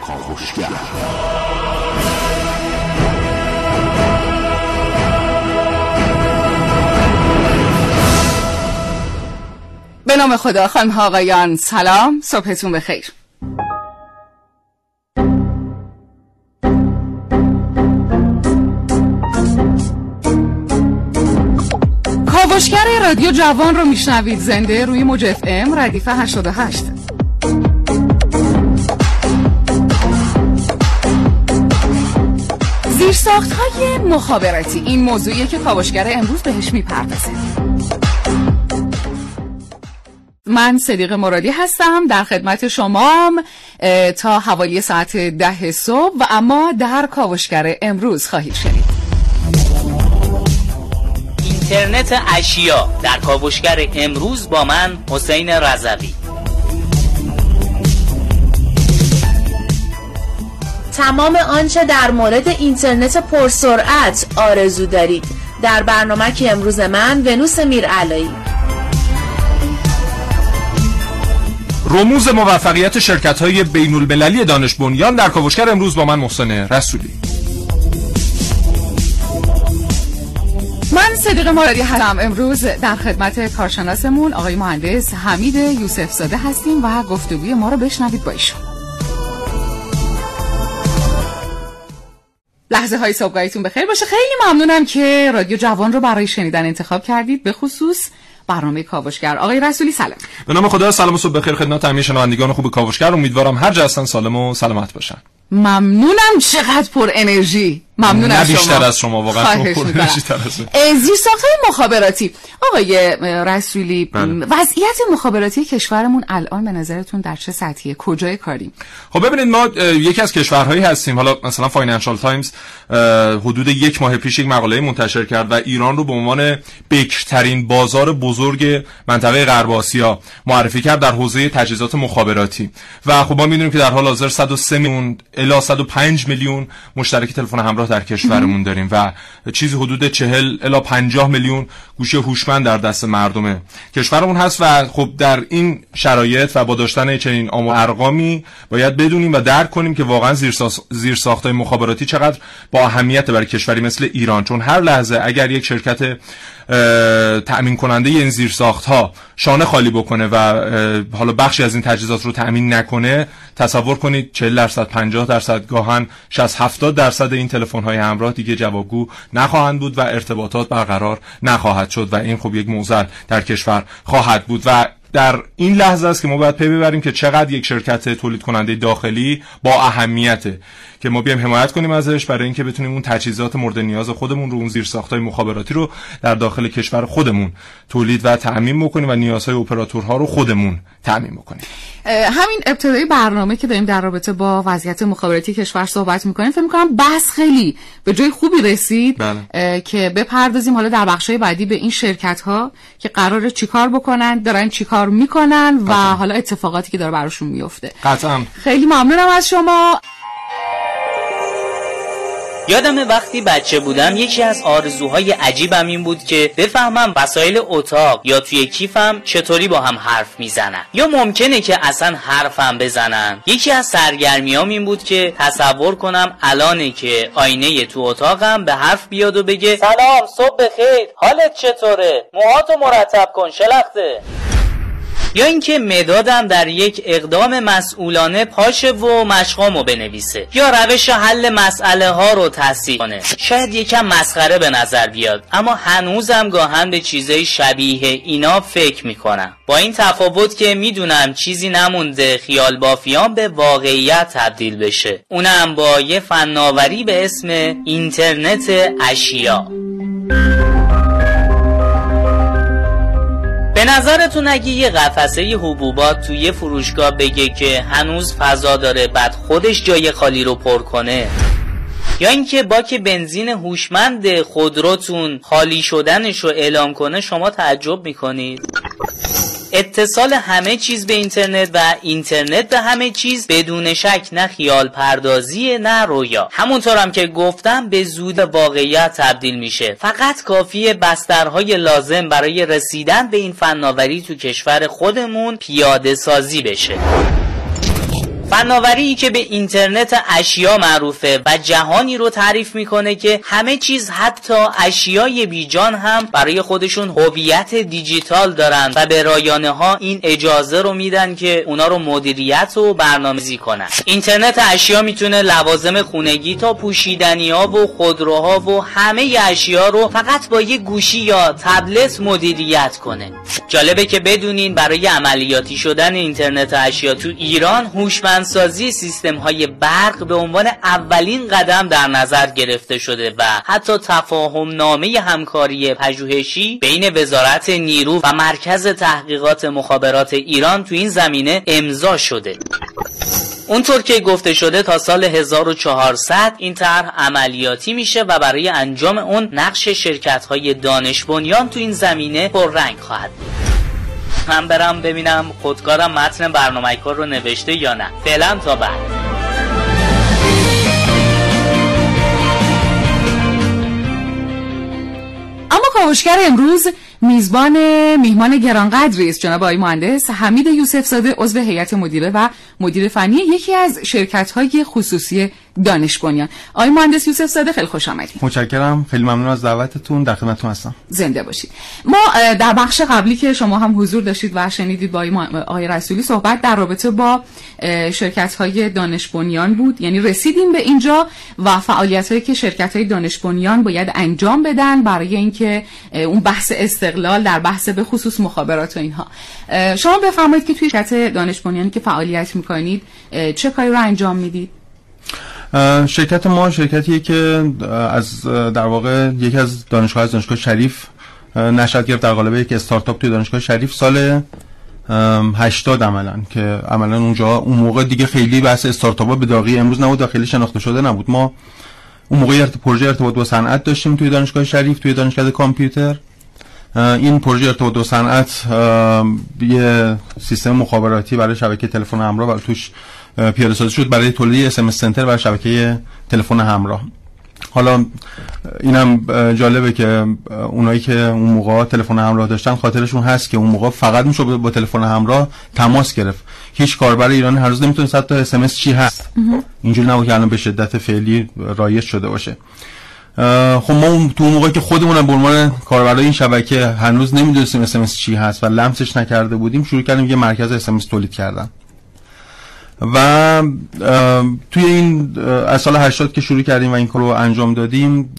کاوشگر به نام خدا خانم ها آقایان سلام صبحتون بخیر. کاوشگر رادیو جوان رو میشنوید. زنده روی موج اف ام ردیف 88 زیرساخت های مخابراتی. این موضوعیه که کاوشگر امروز بهش می‌پردازه من صدیق مرادی هستم. در خدمت شمام تا حوالی ساعت ده صبح. و اما در کاوشگر امروز خواهید شنید. اینترنت اشیا در کاوشگر امروز با من حسین رضوی. تمام آنچه در مورد اینترنت پرسرعت آرزو دارید. در برنامه که امروز من ونوس میرعلایی. رموز موفقیت شرکت های بین المللی دانش بنیان در کاوشگر امروز با من محسن رسولی. من صدیق مرادی هستم امروز در خدمت کارشناسمون آقای مهندس حمید یوسف زاده هستیم و گفتگوی ما رو بشنوید با ایشون. لحظه های صبحگاهیتون بخیر باشه. خیلی ممنونم که رادیو جوان رو برای شنیدن انتخاب کردید. به خصوص برنامه کاوشگر. آقای رسولی سلام. به نام خدا سلام و صبح بخیر خدمت همه شنوندگان خوب کاوشگر. امیدوارم هر جا هستن سالم و سلامت باشن. ممنونم چقدر پر انرژی. ممنون نه از شما. بیشتر از شما واقعا. زیر ساختهای مخابراتی. آقای رسولی بله. وضعیت مخابراتی کشورمون الان به نظرتون در چه سطحیه؟ کجای کاریم؟ خب ببینید ما یکی از کشورهایی هستیم. حالا مثلا فاینانشال تایمز حدود یک ماه پیش یک مقاله منتشر کرد و ایران رو به عنوان بکرترین بازار بزرگ منطقه غرب آسیا معرفی کرد در حوزه تجهیزات مخابراتی. و خب ما می‌دونیم که در حال حاضر 103 میلیون الی 105 میلیون مشترک تلفن همراه در کشورمون داریم و چیزی حدود 40 الی 50 میلیون گوشی هوشمند در دست مردم کشورمون هست و خب در این شرایط و با داشتن چنین آمار ارقامی باید بدونیم و درک کنیم که واقعا زیر ساختای مخابراتی چقدر با اهمیت برای کشوری مثل ایران. چون هر لحظه اگر یک شرکت تأمین کننده این زیر ساخت ها شانه خالی بکنه و حالا بخشی از این تجهیزات رو تأمین نکنه تصور کنید 40 درصد 50 درصد گاهن 60 70 درصد این تلفن های همراه دیگه جوابگو نخواهند بود و ارتباطات برقرار نخواهد شد و این خب یک موزل در کشور خواهد بود و در این لحظه است که ما باید پی ببریم که چقدر یک شرکت تولید کننده داخلی با اهمیته. که ما بیایم حمایت کنیم ازش برای اینکه بتونیم اون تجهیزات مورد نیاز خودمون رو اون زیرساخت‌های مخابراتی رو در داخل کشور خودمون تولید و تأمین بکنیم و نیازهای اپراتورها رو خودمون تأمین بکنیم. همین ابتدای برنامه که داریم در رابطه با وضعیت مخابراتی کشور صحبت می‌کنیم فکر می‌کنم بحث خیلی به جای خوبی رسید بله. که بپردازیم حالا در بخشای بعدی به این شرکت ها که قراره چیکار بکنن دارن چیکار می‌کنن و حالا اتفاقاتی که داره براشون میفته قطعا. خیلی ممنونم از شما. یادم وقتی بچه بودم یکی از آرزوهای عجیبم این بود که بفهمم وسایل اتاق یا توی کیفم چطوری با هم حرف می‌زنن. یا ممکنه که اصلا حرفم بزنن. یکی از سرگرمیام این بود که تصور کنم الانه که آینه تو اتاقم به حرف بیاد و بگه سلام صبح بخیر. حالت چطوره؟ موهاتو مرتب کن شلخته. یا اینکه مدادم در یک اقدام مسئولانه پاشه و مشقامو بنویسه یا روش حل مسئله ها رو تصدیق کنه. شاید یکم مسخره به نظر بیاد اما هنوزم گاهن به چیزای شبیه اینا فکر می‌کنم. با این تفاوت که می‌دونم چیزی نمونده خیال بافیان به واقعیت تبدیل بشه. اونم با یه فناوری به اسم اینترنت اشیا. نظرتون اگه یه قفسه حبوبات توی یه فروشگاه بگه که هنوز فضا داره بعد خودش جای خالی رو پر کنه؟ یا اینکه باک بنزین هوشمند خودروتون خالی شدنش رو اعلام کنه شما تعجب می‌کنید؟ اتصال همه چیز به اینترنت و اینترنت به همه چیز بدون شک نه خیال پردازی نه رویا. همونطور هم که گفتم به زود واقعیت تبدیل میشه. فقط کافیه بسترهای لازم برای رسیدن به این فناوری تو کشور خودمون پیاده سازی بشه. فناوری که به اینترنت اشیا معروفه و جهانی رو تعریف می‌کنه که همه چیز حتی اشیای بیجان هم برای خودشون هویت دیجیتال دارن و به رایانه ها این اجازه رو میدن که اونا رو مدیریت و برنامه‌ریزی کنن. اینترنت اشیا می‌تونه لوازم خونگی تا پوشیدنی ها و خودروها و همه اشیا رو فقط با یه گوشی یا تبلت مدیریت کنه. جالبه که بدونین برای عملیاتی شدن اینترنت اشیا تو ایران هوشمندسازی سیستم های برق به عنوان اولین قدم در نظر گرفته شده و حتی تفاهم نامه همکاری پژوهشی بین وزارت نیرو و مرکز تحقیقات مخابرات ایران تو این زمینه امضا شده. اونطور که گفته شده تا سال 1400 این طرح عملیاتی میشه و برای انجام اون نقش شرکت های دانش بنیان تو این زمینه رنگ خواهد بود. من برم ببینم خودکارم متن برنامه کار رو نوشته یا نه. فعلا تا بعد. اما کاوشگر امروز میزبان میهمان گرانقدری است جناب آقای مهندس. حمید یوسف زاده عضو هیئت مدیره و مدیر فنی یکی از شرکت های خصوصی دانش بنیان آقای مهندس یوسف زاده خیلی خوش آمدید. متشکرم. خیلی ممنون از دعوتتون. در خدمتتون هستم. زنده باشید. ما در بخش قبلی که شما هم حضور داشتید و شنیدید با آقای رسولی صحبت در رابطه با شرکت های دانش بنیان بود. یعنی رسیدیم به اینجا و فعالیت هایی که شرکت های دانش بنیان باید انجام بدن برای اینکه اون بحث استقلال در بحث به خصوص مخابرات و اینها. شما بفرمایید که توی شرکت دانش که فعالیت می‌کنید چه کاری رو انجام می‌دید؟ شرکت ما شرکتیه که از در واقع یکی از دانشگاه از دانشگاه شریف نشد گرفت. در قالب یک استارتاپ توی دانشگاه شریف سال 80 عملا که عملا اونجا اون موقع دیگه خیلی بحث استارتاپ به داغی امروز نبود خیلی شناخته شده نبود. ما اون موقع پروژه ارتباط با صنعت داشتیم توی دانشگاه شریف توی دانشگاه کامپیوتر. این پروژه ارتباط با صنعت یه سیستم مخابراتی برای شبکه تلفن همراه و توش پیاده سازی شد برای تولید اس ام سنتر برای شبکه تلفن همراه. حالا اینم جالبه که اونایی که اون موقع تلفن همراه داشتن خاطرشون هست که اون موقع فقط میشه با تلفن همراه تماس گرفت. هیچ کاربر ایرانی هر روز نمی‌تونه صد تا اس چی هست. اینجوری نبود که الان به شدت فعلی رایج شده باشه. خب ما تو موقعی که خودمون به عنوان کاربرای این شبکه هنوز نمی‌دونستیم اس چی هست و لمسش نکرده بودیم شروع کردیم یه مرکز اس تولید کردن. و توی این از سال 80 که شروع کردیم و این کار رو انجام دادیم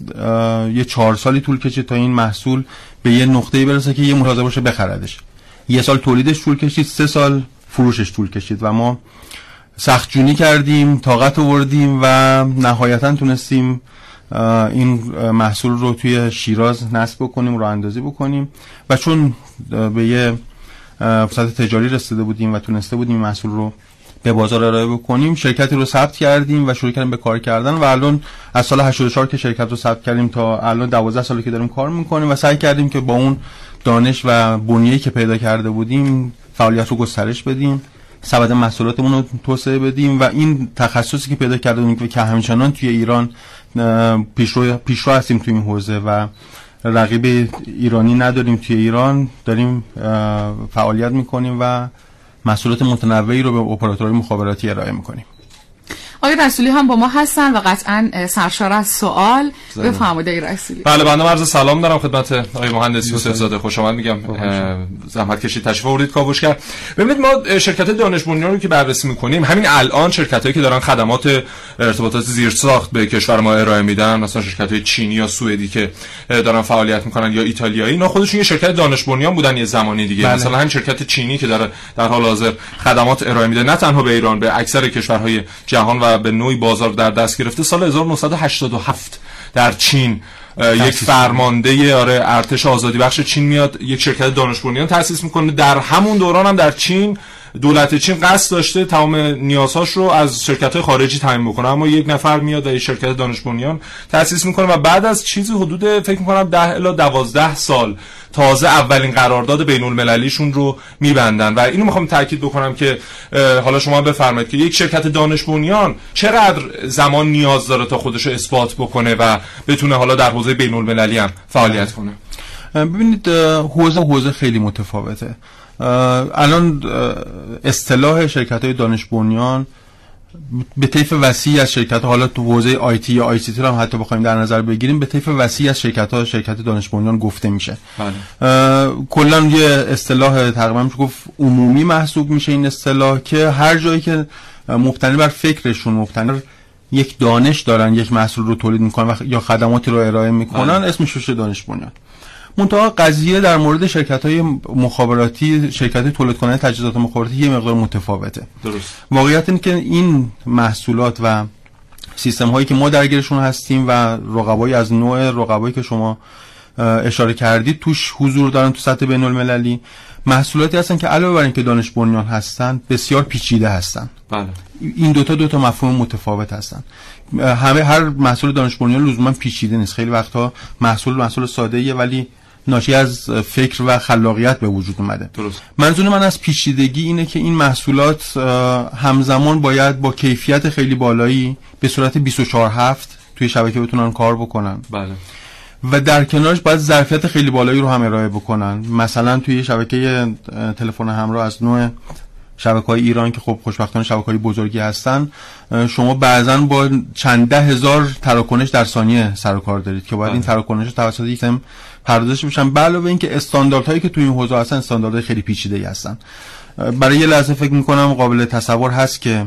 یه چهار سالی طول کشید تا این محصول به یه نقطه‌ای برسه که یه متازه باشه بخردش. یه سال تولیدش طول کشید سه سال فروشش طول کشید و ما سخت جونی کردیم طاقت آوردیم و نهایتا تونستیم این محصول رو توی شیراز نصب بکنیم رو اندازی بکنیم. و چون به یه فرصت تجاری رسیده بودیم و تونسته بودیم محصول رو به بازار ارائه بکنیم شرکتی رو ثبت کردیم و شروع کردیم به کار کردن و الان از سال 84 که شرکت رو ثبت کردیم تا الان 12 سالی که داریم کار می‌کنیم و سعی کردیم که با اون دانش و بنیه‌ای که پیدا کرده بودیم فعالیت رو گسترش بدیم سبد محصولاتمون رو توسعه بدیم و این تخصصی که پیدا کرده که همچنان توی ایران پیشرو پیشرو هستیم توی این حوزه و رقیب ایرانی نداریم توی ایران. داریم فعالیت می‌کنیم و محصولات متنوعی رو به اپراتورهای مخابراتی ارائه می‌کنیم. آقای رسولی هم با ما هستن و قطعا سرشار از سوال بفرمایید آقای رسولی. بله بنده عرض سلام دارم خدمت آقای مهندس یوسف زاده خوش آمد میگم. زحمت کشید. تشریف آوردید کرد. ببینید ما شرکت دانش بنیان رو که بررسی می‌کنیم همین الان شرکت هایی که دارن خدمات ارتباطات زیر ساخت به کشور ما ارائه میدن مثلا شرکت های چینی یا سوئدی که دارن فعالیت می‌کنن یا ایتالیایی اینا خودشون یه شرکت دانش بنیان بودن یه زمانی دیگه. بله. مثلا همین شرکت چینی که داره در حال حاضر خدمات ارائه میده نه تنها به ایران به اکثر کشورهای جهان و به نوعی بازار در دست گرفته. سال 1987 در چین یک فرمانده آره ارتش آزادی بخش چین میاد یک شرکت دانش بنیان تأسیس می‌کنه. در همون دوران هم در چین دولت چین قصد داشته تمام نیازهاش رو از شرکت های خارجی تامین بکنه. اما یک نفر میاد یک شرکت دانش بنیان تأسیس می‌کنه و بعد از چیزی حدود فکر می‌کنم 10 الی 12 سال تازه اولین قرارداد بین المللیشون رو میبندن. و اینو می‌خوام تاکید بکنم که حالا شما بفرمایید که یک شرکت دانش بنیان چقدر زمان نیاز داره تا خودش رو اثبات بکنه و بتونه حالا در حوزه بین المللی هم فعالیت کنه؟ ببینید حوزه حوزه خیلی متفاوته. الان اصطلاح شرکت های دانش بنیان به طیف وسیع از شرکت ها حالا تو حوزه آیتی یا آی سی تی هم حتی بخوایم در نظر بگیریم به طیف وسیع از شرکت ها شرکت دانش بنیان گفته میشه بله. کلا یه اصطلاح تقریبا میشه گفت عمومی محسوب میشه این اصطلاح که هر جایی که مبتنی بر فکرشون مبتنی بر یک دانش دارن یک محصول رو تولید می‌کنن و یا خدماتی رو ارائه می‌کنن بله. اسمش میشه دانش بنیان منتها قضیه در مورد شرکت های مخابراتی شرکت تولید کننده تجهیزات مخابراتی یه مقدار متفاوته. درست. واقعیت اینه که این محصولات و سیستم هایی که ما درگیرشون هستیم و رقبایی از نوع رقبایی که شما اشاره کردید توش حضور دارن تو سطح بین المللی. محصولاتی هستن که علاوه بر اینکه دانش بنیان هستن بسیار پیچیده هستن. بله. این دوتا دوتا مفهوم متفاوت هستن. همه هر محصول دانش بنیان لزوما پیچیده نیست. خیلی وقتها محصول محصول ساده ایه ولی ناشی از فکر و خلاقیت به وجود اومده. درست. منظور من از پیچیدگی اینه که این محصولات همزمان باید با کیفیت خیلی بالایی به صورت 24 هفت توی شبکه بتونن کار بکنن. بله. و در کنارش باید ظرفیت خیلی بالایی رو هم ارائه بکنن. مثلا توی شبکه تلفن همراه از نوع شبکه های ایران که خب خوشبختانه شبکه های بزرگی هستن شما بعضا با چند ده هزار تراکنش در ثانیه سر و کار دارید که باید این بله. تراکنش توسط یک پردازش بشن به علاوه اینکه استانداردهایی که توی این حوزه هستن استانداردهای خیلی پیچیده‌ای هستن. برای یه لحظه فکر می‌کنم قابل تصور هست که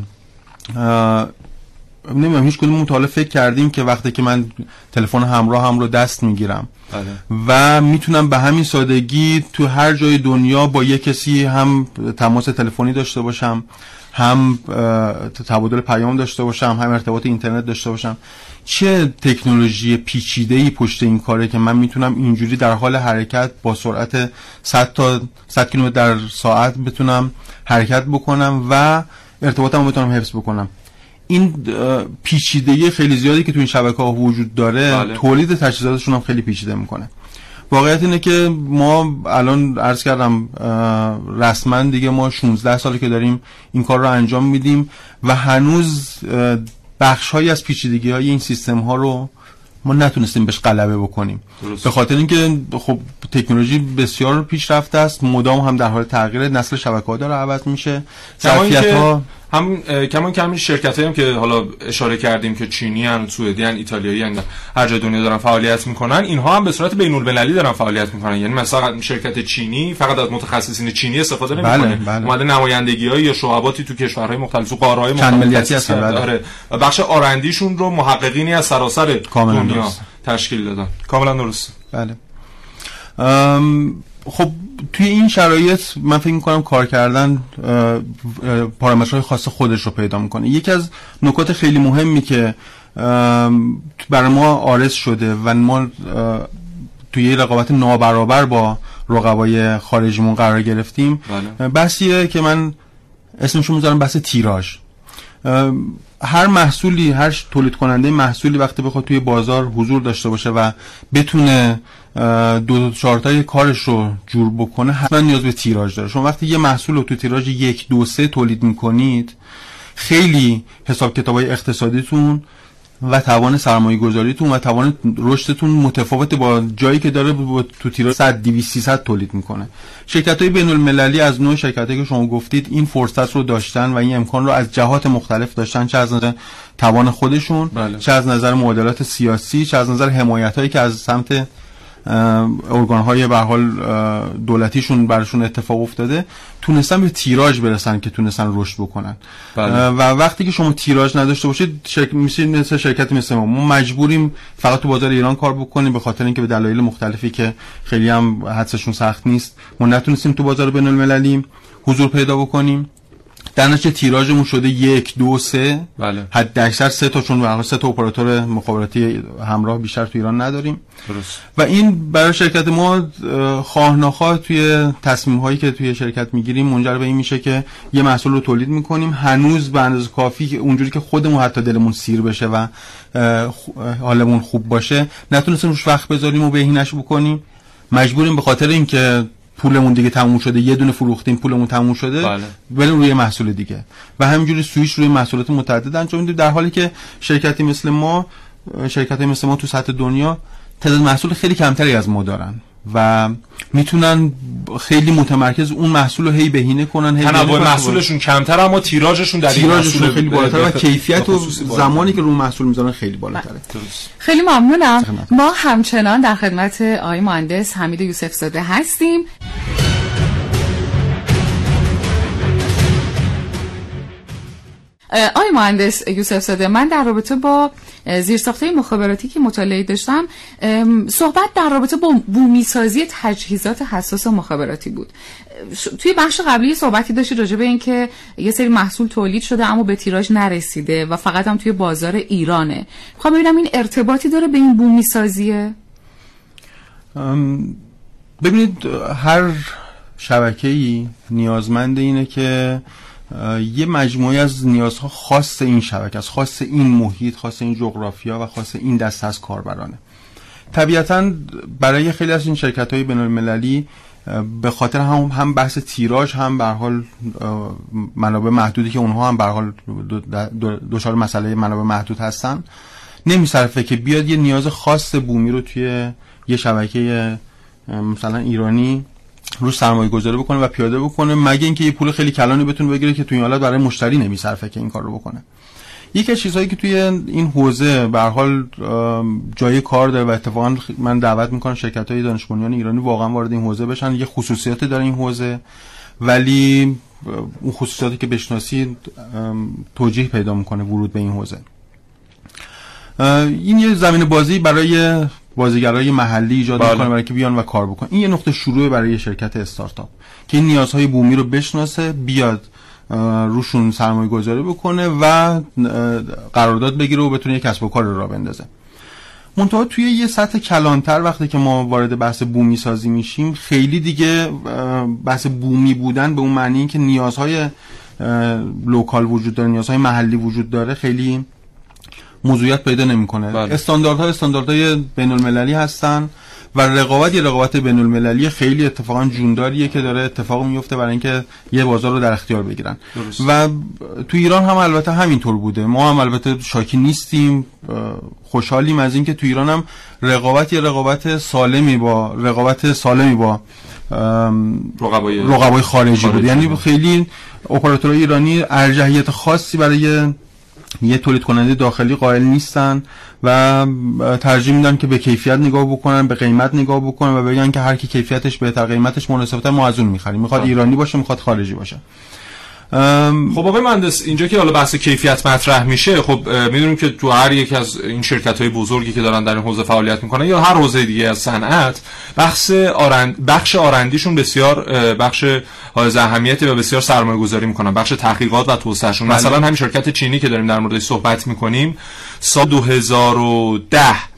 نمی‌دونم هیچ کدوم حالا فکر کردیم که وقتی که من تلفن همراه هم رو دست می‌گیرم. بله. و می‌تونم به همین سادگی تو هر جای دنیا با یک کسی هم تماس تلفنی داشته باشم. هم تبادل پیام داشته باشم هم ارتباط اینترنت داشته باشم. چه تکنولوژی پیچیده ای پشت این کاره که من می‌تونم اینجوری در حال حرکت با سرعت 100 تا 100 کیلومتر در ساعت بتونم حرکت بکنم و ارتباطم رو بتونم حفظ بکنم؟ این پیچیدگی خیلی زیادی که تو این شبکه ها وجود داره بله. تولید تجهیزاتشون هم خیلی پیچیده می‌کنه. واقعیت اینه که ما الان عرض کردم رسما دیگه ما 16 ساله که داریم این کار رو انجام میدیم و هنوز بخش های از پیچیدگی های این سیستم ها رو ما نتونستیم بهش غلبه بکنیم درست. به خاطر اینکه خب تکنولوژی بسیار پیشرفته است مدام هم در حال تغییر نسل شبکه ها داره عوض میشه ظرفیت ها هم اه، کما که همین شرکت هم که حالا اشاره کردیم که چینی هن سوئدی ایتالیایی هن هر جای دنیا دارن فعالیت می‌کنن اینها هم به صورت بین المللی دارن فعالیت می‌کنن یعنی مثلا شرکت چینی فقط از متخصصین چینی استفاده بله، نمی‌کنه بله. اومده نمایندگی های یا شعباتی تو کشورهای مختلف تو قاره چند مختلف هستن،. بله. آره. و بخش آرندیشون رو محققینی از سراسر دنیا. تشکیل دادن کاملا درست بله خب توی این شرایط من فکر می‌کنم کار کردن پارامترهای خاص خودش رو پیدا می‌کنه یکی از نکات خیلی مهمی که برای ما آرز شده و ما توی یه رقابت نابرابر با رقبای خارجیمون قرار گرفتیم بله. بحثیه که من اسمشو می‌ذارم بحث تیراژ هر محصولی هر تولید کننده محصولی وقتی بخواد توی بازار حضور داشته باشه و بتونه دو چهارتای کارش رو جور بکنه حتما نیاز به تیراژ داره. شما وقتی یه محصول رو تو تیراژ یک دو سه تولید می‌کنید خیلی حساب کتابای اقتصادیتون و توان سرمایه گذاریتون و توان رشدتون متفاوت با جایی که داره با تو تیراژ 100 200 300 تولید می‌کنه شرکت های بین المللی از نوع شرکت که شما گفتید این فرصت رو داشتن و این امکان رو از جهات مختلف داشتن چه از نظر توان خودشون بله. چه از نظر معادلات سیاسی چه از نظر حمایت هایی که از سمت ارگان های به حال دولتیشون براشون اتفاق افتاده. تونستن به تیراژ برسن که تونستن رشد بکنن. بله. و وقتی که شما تیراژ نداشته باشید شرک... مثل شرکتی مثل ما. ما مجبوریم فقط تو بازار ایران کار بکنیم به خاطر اینکه به دلایل مختلفی که خیلی هم حدسشون سخت نیست. ما نتونستیم تو بازار بین المللی حضور پیدا بکنیم. در نتیجه تیراژمون شده یک دو سه. بله. حد اکثر سه تا چون به سه تا اپراتور مخابراتی همراه بیشتر تو ایران نداریم. درست. و این برای شرکت ما اه، خواه ناخواه توی تصمیم هایی که توی شرکت می‌گیریم منجر به این میشه که یه محصول رو تولید می‌کنیم. هنوز به اندازه کافی اونجوری که خودمون حتی دلمون سیر بشه و حالمون خوب باشه نتونستیم روش وقت بذاریم و بهینش بکنیم. مجبوریم به خاطر اینکه پولمون دیگه تموم شده یه دونه فروختیم پولمون تموم شده بله. بریم روی محصول دیگه و همینجوری سویش روی محصولات متعدد انجام میدیم در حالی که شرکتی مثل ما شرکت مثل ما تو سطح دنیا تعداد محصول خیلی کمتری از ما دارن و می‌تونن خیلی متمرکز اون محصول رو هی بهینه کنن هی تنوع بهینه کنن. محصولشون کمتر اما تیراژشون در این تیراژشون محصول خیلی بالاتر و کیفیت و. زمانی که رو محصول می‌ذارن خیلی بالاتره درست. خیلی ممنونم. ما همچنان در خدمت آقای مهندس حمید یوسف زاده هستیم آقای مهندس یوسف زاده من در رابطه با اه، زیرساختهای مخابراتی که مطالعه داشتم صحبت در رابطه با بومی سازی تجهیزات حساس مخابراتی بود. توی بخش قبلی صحبتی داشتید راجع به اینکه یه سری محصول تولید شده اما به تیراژ نرسیده و فقط هم توی بازار ایرانه. می‌خوام ببینم این ارتباطی داره به این بومی سازیه ام، ببینید هر شبکه‌ای نیازمند اینه که یه مجموعه از نیازها خاص این شبکه است خاص این محیط خاص این جغرافیا و خاص این دسته از کاربرانه. طبیعتا برای خیلی از این شرکت های بین المللی به خاطر هم هم بحث تیراژ هم به حال منابع محدودی که اونها هم به حال دچار مسئله منابع محدود هستن نمیصرفه که بیاد یه نیاز خاص بومی رو توی یه شبکه مثلا ایرانی روش سرمایه گذاری بکنه و پیاده بکنه مگه اینکه یه پول خیلی کلانی بتونه بگیره که توی این حالت برای مشتری نمیصرفه که این کار رو بکنه. یکی از چیزهایی که توی این حوزه به حال جای کار داره و اتفاقا من دعوت می‌کنم شرکت های دانش ایرانی واقعا وارد این حوزه بشن یه خصوصیاتی داره این حوزه ولی اون خصوصیاتی که بشناسید ام، توجیه پیدا می‌کنه ورود به این حوزه. این یه زمین بازی برای بازیگرای محلی ایجاد بله. می‌کنه برای که بیان و کار بکنن این یه نقطه شروع برای یه شرکت استارتاپ که این نیازهای بومی رو بشناسه بیاد روشون سرمایه گذاری بکنه و قرارداد بگیره و بتونه یک کسب و کار رو را بندازه منتها توی یه سطح کلانتر وقتی که ما وارد بحث بومی سازی میشیم خیلی دیگه بحث بومی بودن به اون معنی که نیازهای لوکال وجود داره نیازهای محلی وجود داره خیلی موضوعیت پیدا نمی‌کنه بله. استانداردها استانداردهای بین المللی هستن و رقابت یه رقابت بین المللی خیلی اتفاقا جونداریه که داره اتفاق میفته برای اینکه یه بازار رو در اختیار بگیرن درست. و تو ایران هم البته همینطور بوده ما هم البته شاکی نیستیم خوشحالیم از اینکه تو ایران هم رقابت یه رقابت سالمی با رقابت سالمی با رقبای رقبای خارجی بود خارجی یعنی. خیلی اپراتورهای ایرانی ارجحیت خاصی برای یه تولید کننده داخلی قائل نیستن و ترجیح میدن که به کیفیت نگاه بکنن به قیمت نگاه بکنن و بگن که هر کی کیفیتش بهتر قیمتش مناسبتر ما از اون می‌خریم می‌خواد بله. ایرانی باشه می‌خواد خارجی باشه ام، خب آقای مهندس اینجا که حالا بحث کیفیت مطرح میشه خب می‌دونیم که تو هر یک از این شرکت های بزرگی که دارن در این حوزه فعالیت می‌کنن یا هر حوزه دیگه از صنعت بخش آرند بخش آرندیشون بسیار بخش حائز اهمیتی و بسیار سرمایه گذاری می‌کنن بخش تحقیقات و توسعهشون بله. مثلا همین شرکت چینی که داریم در موردش صحبت می‌کنیم سال 2010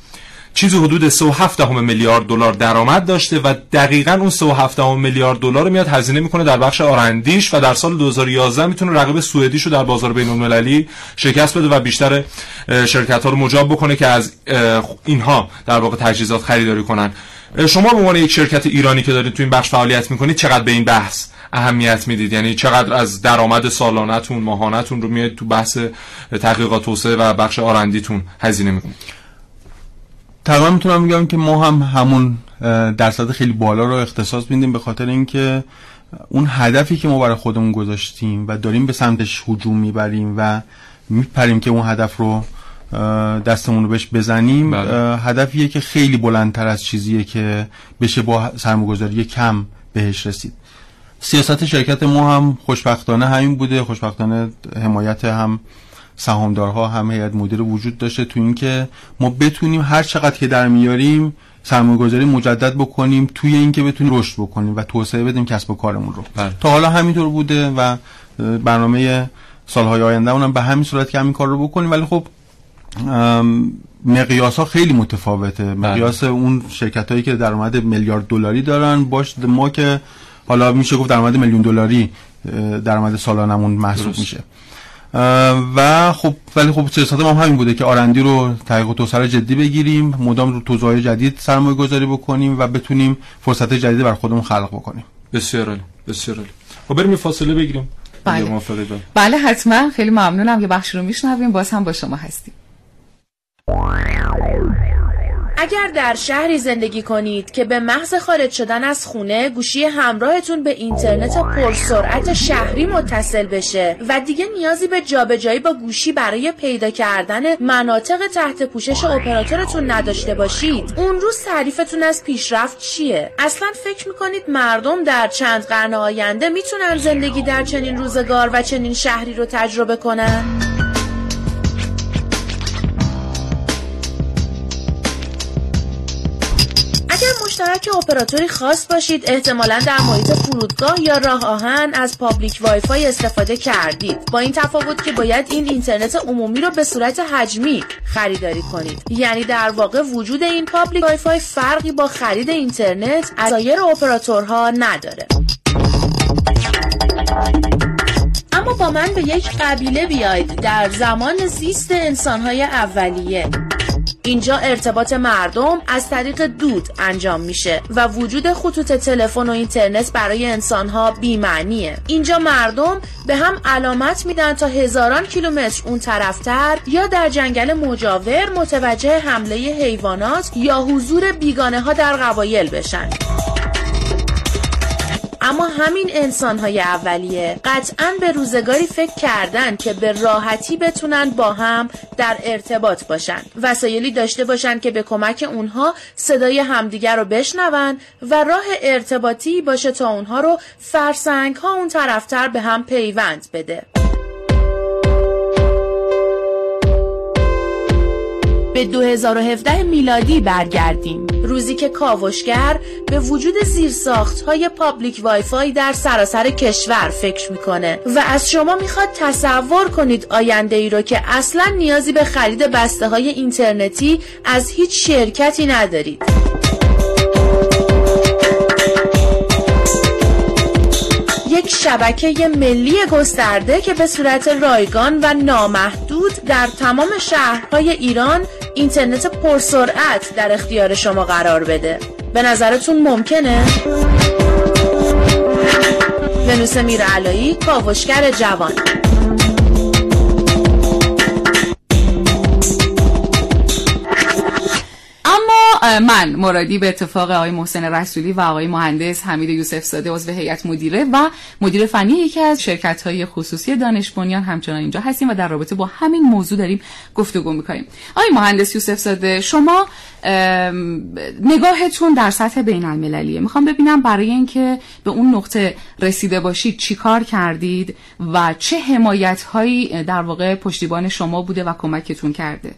چیزی حدود 3.7 دهم میلیارد دلار درآمد داشته و دقیقا اون 3.7 دهم میلیارد دلار میاد هزینه می‌کنه در بخش آرندیش و در سال 2011 می‌تونه رقیب سوئدیش رو در بازار بین المللی شکست بده و بیشتر شرکت ها رو مجاب بکنه که از اینها در واقع تجهیزات خریداری کنن. شما به عنوان یک شرکت ایرانی که دارید تو این بخش فعالیت می‌کنید چقدر به این بحث اهمیت می‌دید؟ یعنی چقدر از درآمد سالانتون ماهانتون رو میاد تو بحث تحقیقات توسعه و بخش آرندیتون هزینه می‌کنید؟ تقریبا می‌تونم بگم که ما هم همون درصد خیلی بالا رو اختصاص میدیم به خاطر اینکه اون هدفی که ما برای خودمون گذاشتیم و داریم به سمتش هجوم می‌بریم و میپریم که اون هدف رو دستمون رو بهش بزنیم بله. هدفیه که خیلی بلندتر از چیزیه که بشه با سرمایه‌گذاری کم بهش رسید سیاست شرکت ما هم خوشبختانه همین بوده خوشبختانه حمایت هم سهامدارها هم هیئت مدیره وجود داشته تو اینکه ما بتونیم هر چقدر که در میاریم سرمایه گذاری مجدد بکنیم توی اینکه بتونیم رشد بکنیم و توسعه بدیم کسب و کارمون رو. بله. تا حالا همینطور بوده و برنامه سالهای آینده هم به همین صورت که همین کار رو بکنیم. ولی خب مقیاس ها خیلی متفاوته. مقیاس اون شرکت هایی که درآمد میلیارد دلاری دارن. باش ما که حالا میشه گفت درآمد میلیون دلاری درآمد سالانمون محسوب. میشه. و خب ولی خب سیاست ما هم همین بوده که آرندی رو تحقیق و توسعه رو جدی بگیریم مدام رو توزیع جدید سرمایه گذاری بکنیم و بتونیم فرصت جدید بر خودمون خلق بکنیم. بسیار عالی بسیار عالی. خب بریم یه فاصله بگیریم. بله. بله. بله حتما. خیلی ممنونم یه بخش رو میشنویم. باز هم با شما هستیم. اگر در شهری زندگی کنید که به محض خارج شدن از خونه گوشی همراهتون به اینترنت پرسرعت شهری متصل بشه و دیگه نیازی به جابجایی با گوشی برای پیدا کردن مناطق تحت پوشش اپراتورتون نداشته باشید. اون روز تعریفتون از پیشرفت چیه؟ اصلا فکر می‌کنید مردم در چند قرن آینده می‌تونن زندگی در چنین روزگار و چنین شهری رو تجربه کنن؟ مشترک اپراتوری خاص باشید. احتمالا در محیط فرودگاه یا راه آهن از public Wi-Fi استفاده کردید. با این تفاوت که باید این اینترنت عمومی رو به صورت حجمی خریداری کنید. یعنی در واقع وجود این public Wi-Fi فرقی با خرید اینترنت از سایر اپراتورها نداره. اما با من به یک قبیله بیاید در زمان زیست انسانهای اولیه. اینجا ارتباط مردم از طریق دود انجام میشه و وجود خطوط تلفن و اینترنت برای انسانها بیمعنیه. اینجا مردم به هم علامت میدن تا هزاران کیلومتر اون طرفتر یا در جنگل مجاور متوجه حمله حیوانات یا حضور بیگانه ها در قبایل بشن. اما همین انسان های اولیه قطعا به روزگاری فکر کردن که به راحتی بتونن با هم در ارتباط باشن. وسایلی داشته باشن که به کمک اونها صدای همدیگر رو بشنون و راه ارتباطی باشه تا اونها رو فرسنگ ها اون طرفتر به هم پیوند بده. به 2017 میلادی برگردیم. روزی که کاوشگر به وجود زیرساخت های public Wi-Fi در سراسر کشور فکر می‌کنه و از شما می‌خواد تصور کنید آینده ای رو که اصلا نیازی به خرید بسته های اینترنتی از هیچ شرکتی ندارید. یک شبکه ملی گسترده که به صورت رایگان و نامحدود در تمام شهرهای ایران اینترنت پرسرعت در اختیار شما قرار بده به نظرتون ممکنه؟ ونوس میرعلایی کاوشگر جوان من مرادی به اتفاق آقای محسن رسولی و آقای مهندس حمید یوسف زاده عضو هیئت مدیره و مدیر فنی یکی از شرکت های خصوصی دانش بنیان همچنان اینجا هستیم و در رابطه با همین موضوع داریم گفتگو می‌کنیم. آقای مهندس یوسف زاده شما نگاهتون در سطح بین المللیه می‌خوام ببینم برای اینکه به اون نقطه رسیده باشید چی کار کردید و چه حمایت هایی در واقع پشتیبان شما بوده و کمکتون کرده؟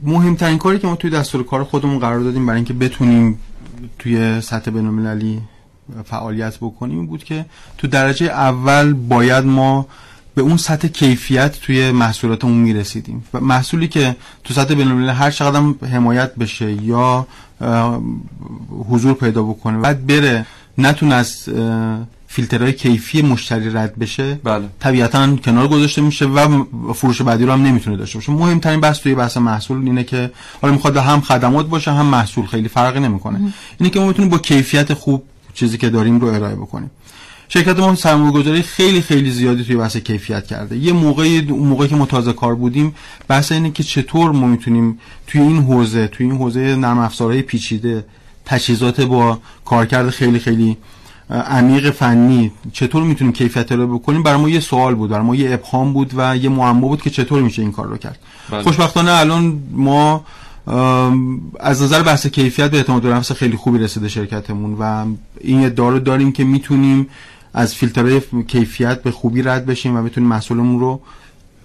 مهمترین کاری که ما توی دستور کار خودمون قرار دادیم برای اینکه بتونیم توی سطح بین‌المللی فعالیت بکنیم بود که تو درجه اول باید ما به اون سطح کیفیت توی محصولاتمون می‌رسیدیم. و محصولی که تو سطح بین‌المللی هر چقدر حمایت بشه یا حضور پیدا بکنه بعد بره نتونه از فیلترهای کیفی مشتری رد بشه بله. طبیعتا کنار گذاشته میشه و فروش بعدی رو هم نمی‌تونه داشته باشه. مهمترین بحث توی بحث محصول اینه که حالا می‌خواد هم خدمات باشه هم محصول خیلی فرقی نمی‌کنه. اینه که ما می‌تونیم با کیفیت خوب چیزی که داریم رو ارائه بکنیم. شرکت ما سرمایه‌گذاری خیلی خیلی زیادی توی بحث کیفیت کرده. یه موقعی موقعی که متازه کار بودیم بحث اینه که چطور ما می‌تونیم توی این حوزه توی این حوزه نرم افزارهای پیچیده تجهیزات با کارکرد خیلی خیلی عمیق فنی. چطور می‌تونیم کیفیت رو بکنیم؟ برای ما یه سوال بود برای ما یه ابهام بود و یه معما بود که چطور میشه این کار رو کرد. بله. خوشبختانه الان ما از نظر بحث کیفیت به اعتماد نفس خیلی خوبی رسیده شرکتمون و این ادعا رو داریم که می‌تونیم از فیلترهای کیفیت به خوبی رد بشیم و بتونیم محصولمون رو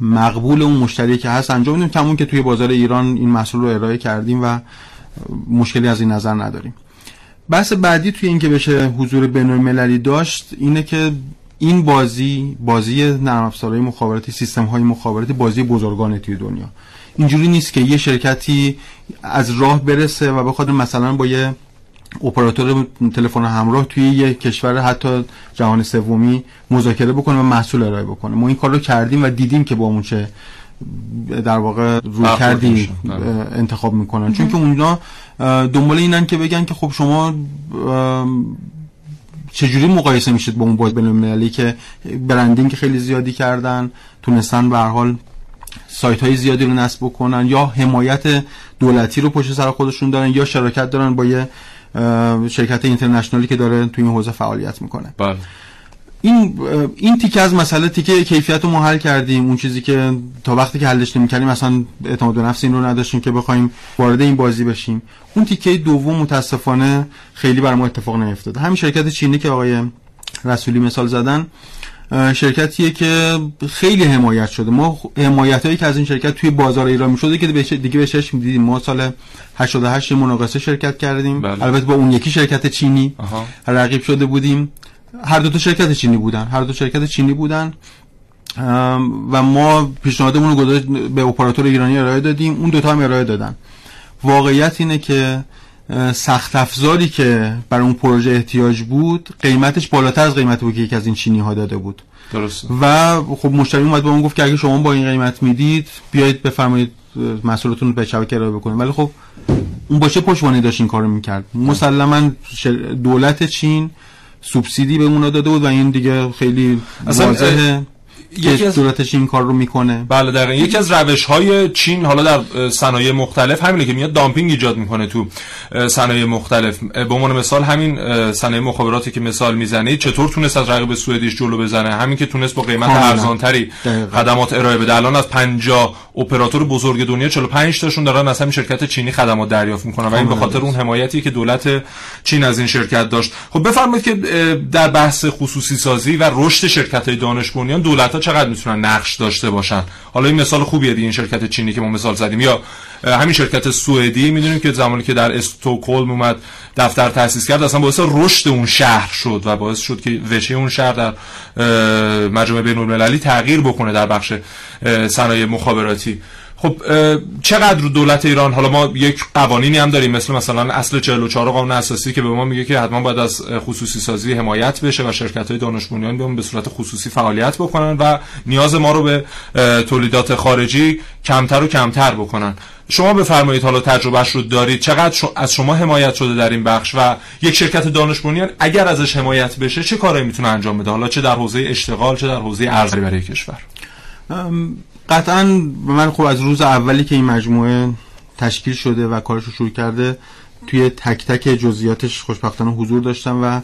مقبول اون مشتری که هست انجام بدیم. کمون که توی بازار ایران این محصول رو ارائه کردیم و مشکلی از این نظر نداریم. بحث بعدی توی اینکه بشه حضور بین داشت اینه که این بازی بازی نرم افزارهای مخابراتی سیستم های مخابراتی بازی بزرگانه توی دنیا. اینجوری نیست که یه شرکتی از راه برسه و بخواد مثلا با یه اپراتور تلفن همراه توی یه کشور حتی جهان سومی مذاکره بکنه و محصول ارائه بکنه. ما این کار رو کردیم و دیدیم که با اون چه در واقع روی کردی انتخاب می‌کنن. چون که اونا دنبال اینن که بگن که خب شما چجوری مقایسه میشید با اون باید بین که برندینگ خیلی زیادی کردن تونستن به حال سایت های زیادی رو نصب بکنن یا حمایت دولتی رو پشت سر خودشون دارن یا شراکت دارن با یه شرکت اینترنشنالی که داره توی این حوزه فعالیت می‌کنه. بله. این این تیکه از مسئله تیکه کیفیت رو ما حل کردیم. اون چیزی که تا وقتی که حلش نمی‌کردیم مثلا اعتماد به نفس این رو نداشتیم که بخوایم وارد این بازی بشیم. اون تیکه دوم متاسفانه خیلی بر ما اتفاق نیفتاد. همین شرکت چینی که آقای رسولی مثال زدن شرکتیه که خیلی حمایت شده. ما حمایت هایی که از این شرکت توی بازار ایران می‌شده که دیگه به چشم دیدیم ما سال 88 مناقصه شرکت کردیم. بله. البته با اون یکی شرکت چینی آها. رقیب شده بودیم. هر دو تا شرکت چینی بودن. هر دو شرکت چینی بودن. و ما پیشنهادمون رو به اپراتور ایرانی ارائه دادیم. اون دوتا هم ارائه دادن. واقعیت اینه که سخت افزاری که برای اون پروژه احتیاج بود قیمتش بالاتر از قیمت بود که یکی از این چینی ها داده بود. درسته. و خب مشتری اومد به اون گفت که اگه شما با این قیمت می‌دید بیایید بفرمایید مسئولتون رو به شبکه ارائه بکنید. ولی خب اون باشه پشتوانه داشت این کارو می‌کرد؟ مسلما دولت چین سوبسیدی به اونا داده بود و این دیگه خیلی واضحه. یکی از دولتش این کار رو می‌کنه. بله دقیقا. یکی از روش های چین حالا در صنایع مختلف همینه که میاد دامپینگ ایجاد می‌کنه تو صنایع مختلف. به عنوان مثال همین صنایع مخابراتی که مثال می‌زنید چطور تونست از رقیب سوئدیش جلو بزنه؟ همین که تونست با قیمت ارزانتری خدمات ارائه بده. الان از 50 اپراتور بزرگ دنیا 45 تاشون دارن از همین شرکت چینی خدمات دریافت می‌کنن و این به خاطر اون حمایتی که دولت چین از این شرکت داشت. خب بفرمایید که در بحث خصوصی سازی و رشد شرکت های دانش بنیان دولت چقدر می‌تونن نقش داشته باشن؟ حالا این مثال خوبیه دیگه این شرکت چینی که ما مثال زدیم. یا همین شرکت سوئدی می‌دونیم که زمانی که در استکهلم اومد دفتر تاسیس کرد اصلا باعث رشد اون شهر شد و باعث شد که وشه اون شهر در مجمع بین المللی تغییر بکنه در بخش صنایع مخابراتی. خب چقدر دولت ایران؟ حالا ما یک قوانینی هم داریم مثل مثلا اصل 44 قانون اساسی که به ما میگه که حتما باید از خصوصی سازی حمایت بشه و شرکت های دانش بنیان به صورت خصوصی فعالیت بکنن و نیاز ما رو به تولیدات خارجی کمتر و کمتر بکنن. شما بفرمایید حالا تجربهش رو دارید چقدر از شما حمایت شده در این بخش و یک شرکت دانش بنیان اگر ازش حمایت بشه چه کاری می‌تونه انجام بده؟ حالا چه در حوزه اشتغال چه در حوزه ارزی برای کشور؟ قطعا من خب از روز اولی که این مجموعه تشکیل شده و کارش رو شروع کرده توی تک تک جزئیاتش خوشبختانه حضور داشتم و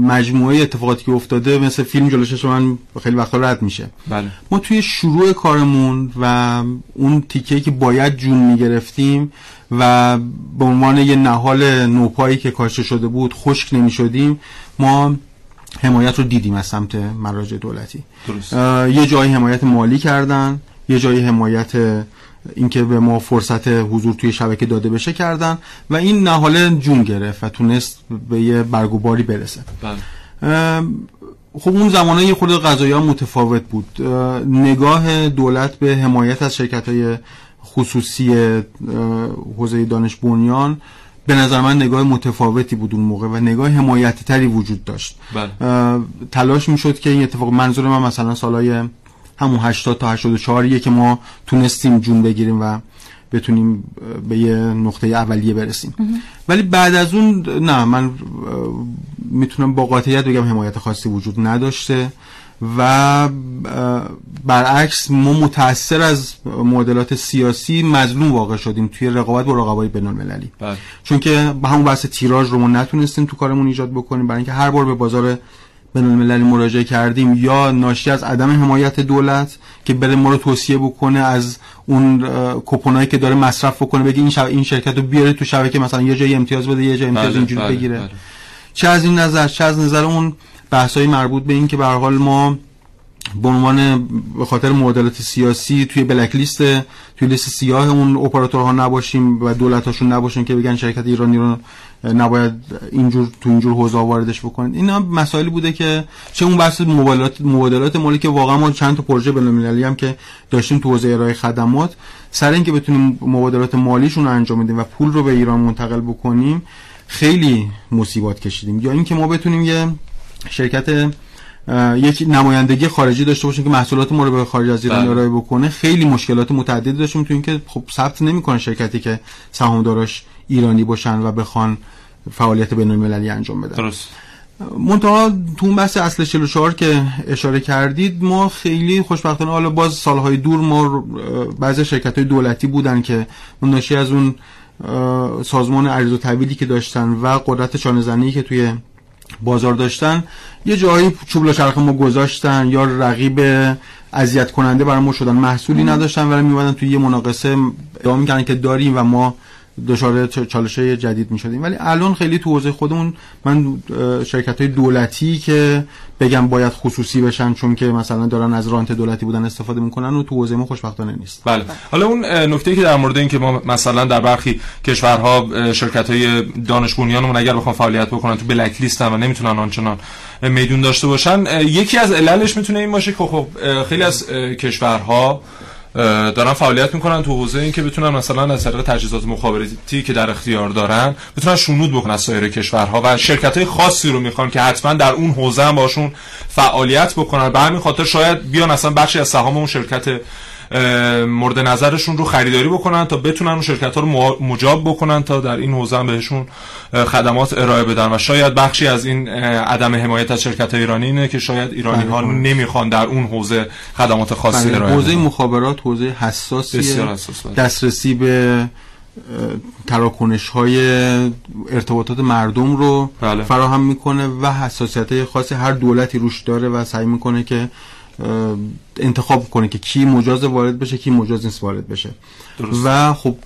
مجموعه اتفاقاتی که افتاده مثل فیلم جلوشش من خیلی وقتا رد میشه بله. ما توی شروع کارمون و اون تیکه که باید جون می‌گرفتیم و به عنوان یه نهال نوپایی که کاشته شده بود خشک نمی‌شدیم ما حمایت رو دیدیم از سمت مراجع دولتی درست. یه جایی حمایت مالی کردن یه جایی حمایت اینکه به ما فرصت حضور توی شبکه داده بشه کردن و این نهاله جون گرفت و تونست به یه برگوباری برسه بله. خب اون زمانه یه خورده قضایی ها متفاوت بود نگاه دولت به حمایت از شرکت های خصوصی حوزه دانش بنیان به نظر من نگاه متفاوتی بود اون موقع و نگاه حمایتی تری وجود داشت. بله. تلاش می‌شد که این اتفاق منظور من مثلا سالای همون 80 تا 84 که ما تونستیم جون بگیریم و بتونیم به یه نقطه اولیه برسیم. ولی بعد از اون نه من می‌تونم با قاطعیت بگم حمایت خاصی وجود نداشته. و برعکس ما متاثر از معادلات سیاسی مظلوم واقع شدیم توی رقابت با رقبای بین المللی بله. چون که همون بحث تیراژ رو ما نتونستیم تو کارمون ایجاد بکنیم برای اینکه هر بار به بازار بین المللی مراجعه کردیم یا ناشی از عدم حمایت دولت که بره ما رو توصیه بکنه از اون کوپونایی که داره مصرف بکنه بگه این, این شرکت رو بیاره تو شبکه مثلا یه جایی امتیاز بده یه جای امتیاز بله، اینجوری بله، بگیره بله. چه از این نظر چه از نظر اون بحثای مربوط به این که به حال ما به عنوان به خاطر معادلات سیاسی توی بلک لیست توی لیست سیاه اون اپراتورها نباشیم و دولتاشون نباشن که بگن شرکت ایرانی رو نباید اینجور تو اینجور حوزه واردش بکنید اینا مسائلی بوده که چه اون بحث مبادلات مبادلات مالی که واقعا ما چند تا پروژه بین‌المللی هم که داشتیم تو حوزه ارائه خدمات سر اینکه بتونیم مبادلات مالیشون رو انجام بدیم و پول رو به ایران منتقل بکنیم خیلی مصیبات کشیدیم. یا اینکه ما بتونیم یه شرکت یک نمایندگی خارجی داشته باشیم که محصولات ما رو به خارج از ایران ارائه بکنه. خیلی مشکلات متعددی داشتیم تو اینکه خب ثبت نمی‌کنه شرکتی که سهامداراش ایرانی باشن و بخوان فعالیت بین المللی انجام بدن. درست. منتها تو اون بحث اصل 44 که اشاره کردید ما خیلی خوشبختانه حالا باز سالهای دور ما بعضی شرکت های دولتی بودن که ناشی از اون سازمان عریض و طویلی که داشتن و قدرت چانه که توی بازار داشتن یه جایی چوب چرخ ما گذاشتن یا رقیب اذیت کننده برای ما شدن. محصولی نداشتن ولی میومدن توی یه مناقصه ادعا می‌کنن که داریم و ما دچار چالش جدید می شدیم ولی الان خیلی تو حوزه خودمون من شرکت های دولتی که بگم باید خصوصی بشن چون که مثلا دارن از رانت دولتی بودن استفاده می‌کنن و تو حوزه ما خوشبختانه نیست. بله. حالا اون نکته که در مورد این که ما مثلا در برخی کشورها شرکت های دانش بنیانمون اگر بخوام فعالیت بکنن تو بلک لیست و نمی‌تونن آنچنان میدون داشته باشن یکی از عللش می‌تونه این باشه که خب خیلی از کشورها دارن فعالیت می‌کنن تو حوزه این که بتونن مثلا از طریق تجهیزات مخابراتی که در اختیار دارن بتونن شنود بکنن از سایر کشورها و شرکت های خاصی رو می‌خوان که حتما در اون حوزه هم باشون فعالیت بکنن. به همین خاطر شاید بیان اصلا بخشی از سهام اون شرکت مورد نظرشون رو خریداری بکنن تا بتونن اون شرکت ها رو مجاب بکنن تا در این حوزه بهشون خدمات ارائه بدن و شاید بخشی از این عدم حمایت از شرکت ایرانی اینه که شاید ایرانی ها بله. نمی‌خوان در اون حوزه خدمات خاصی بله. ارائه حوزه مخابرات حوزه حساسیه بله. دسترسی به تراکنش های ارتباطات مردم رو بله. فراهم می‌کنه و حساسیت خاصی هر دولتی روش داره و سعی می‌کنه که انتخاب کنه که کی مجاز وارد بشه کی مجاز نیست وارد بشه. درست. و خب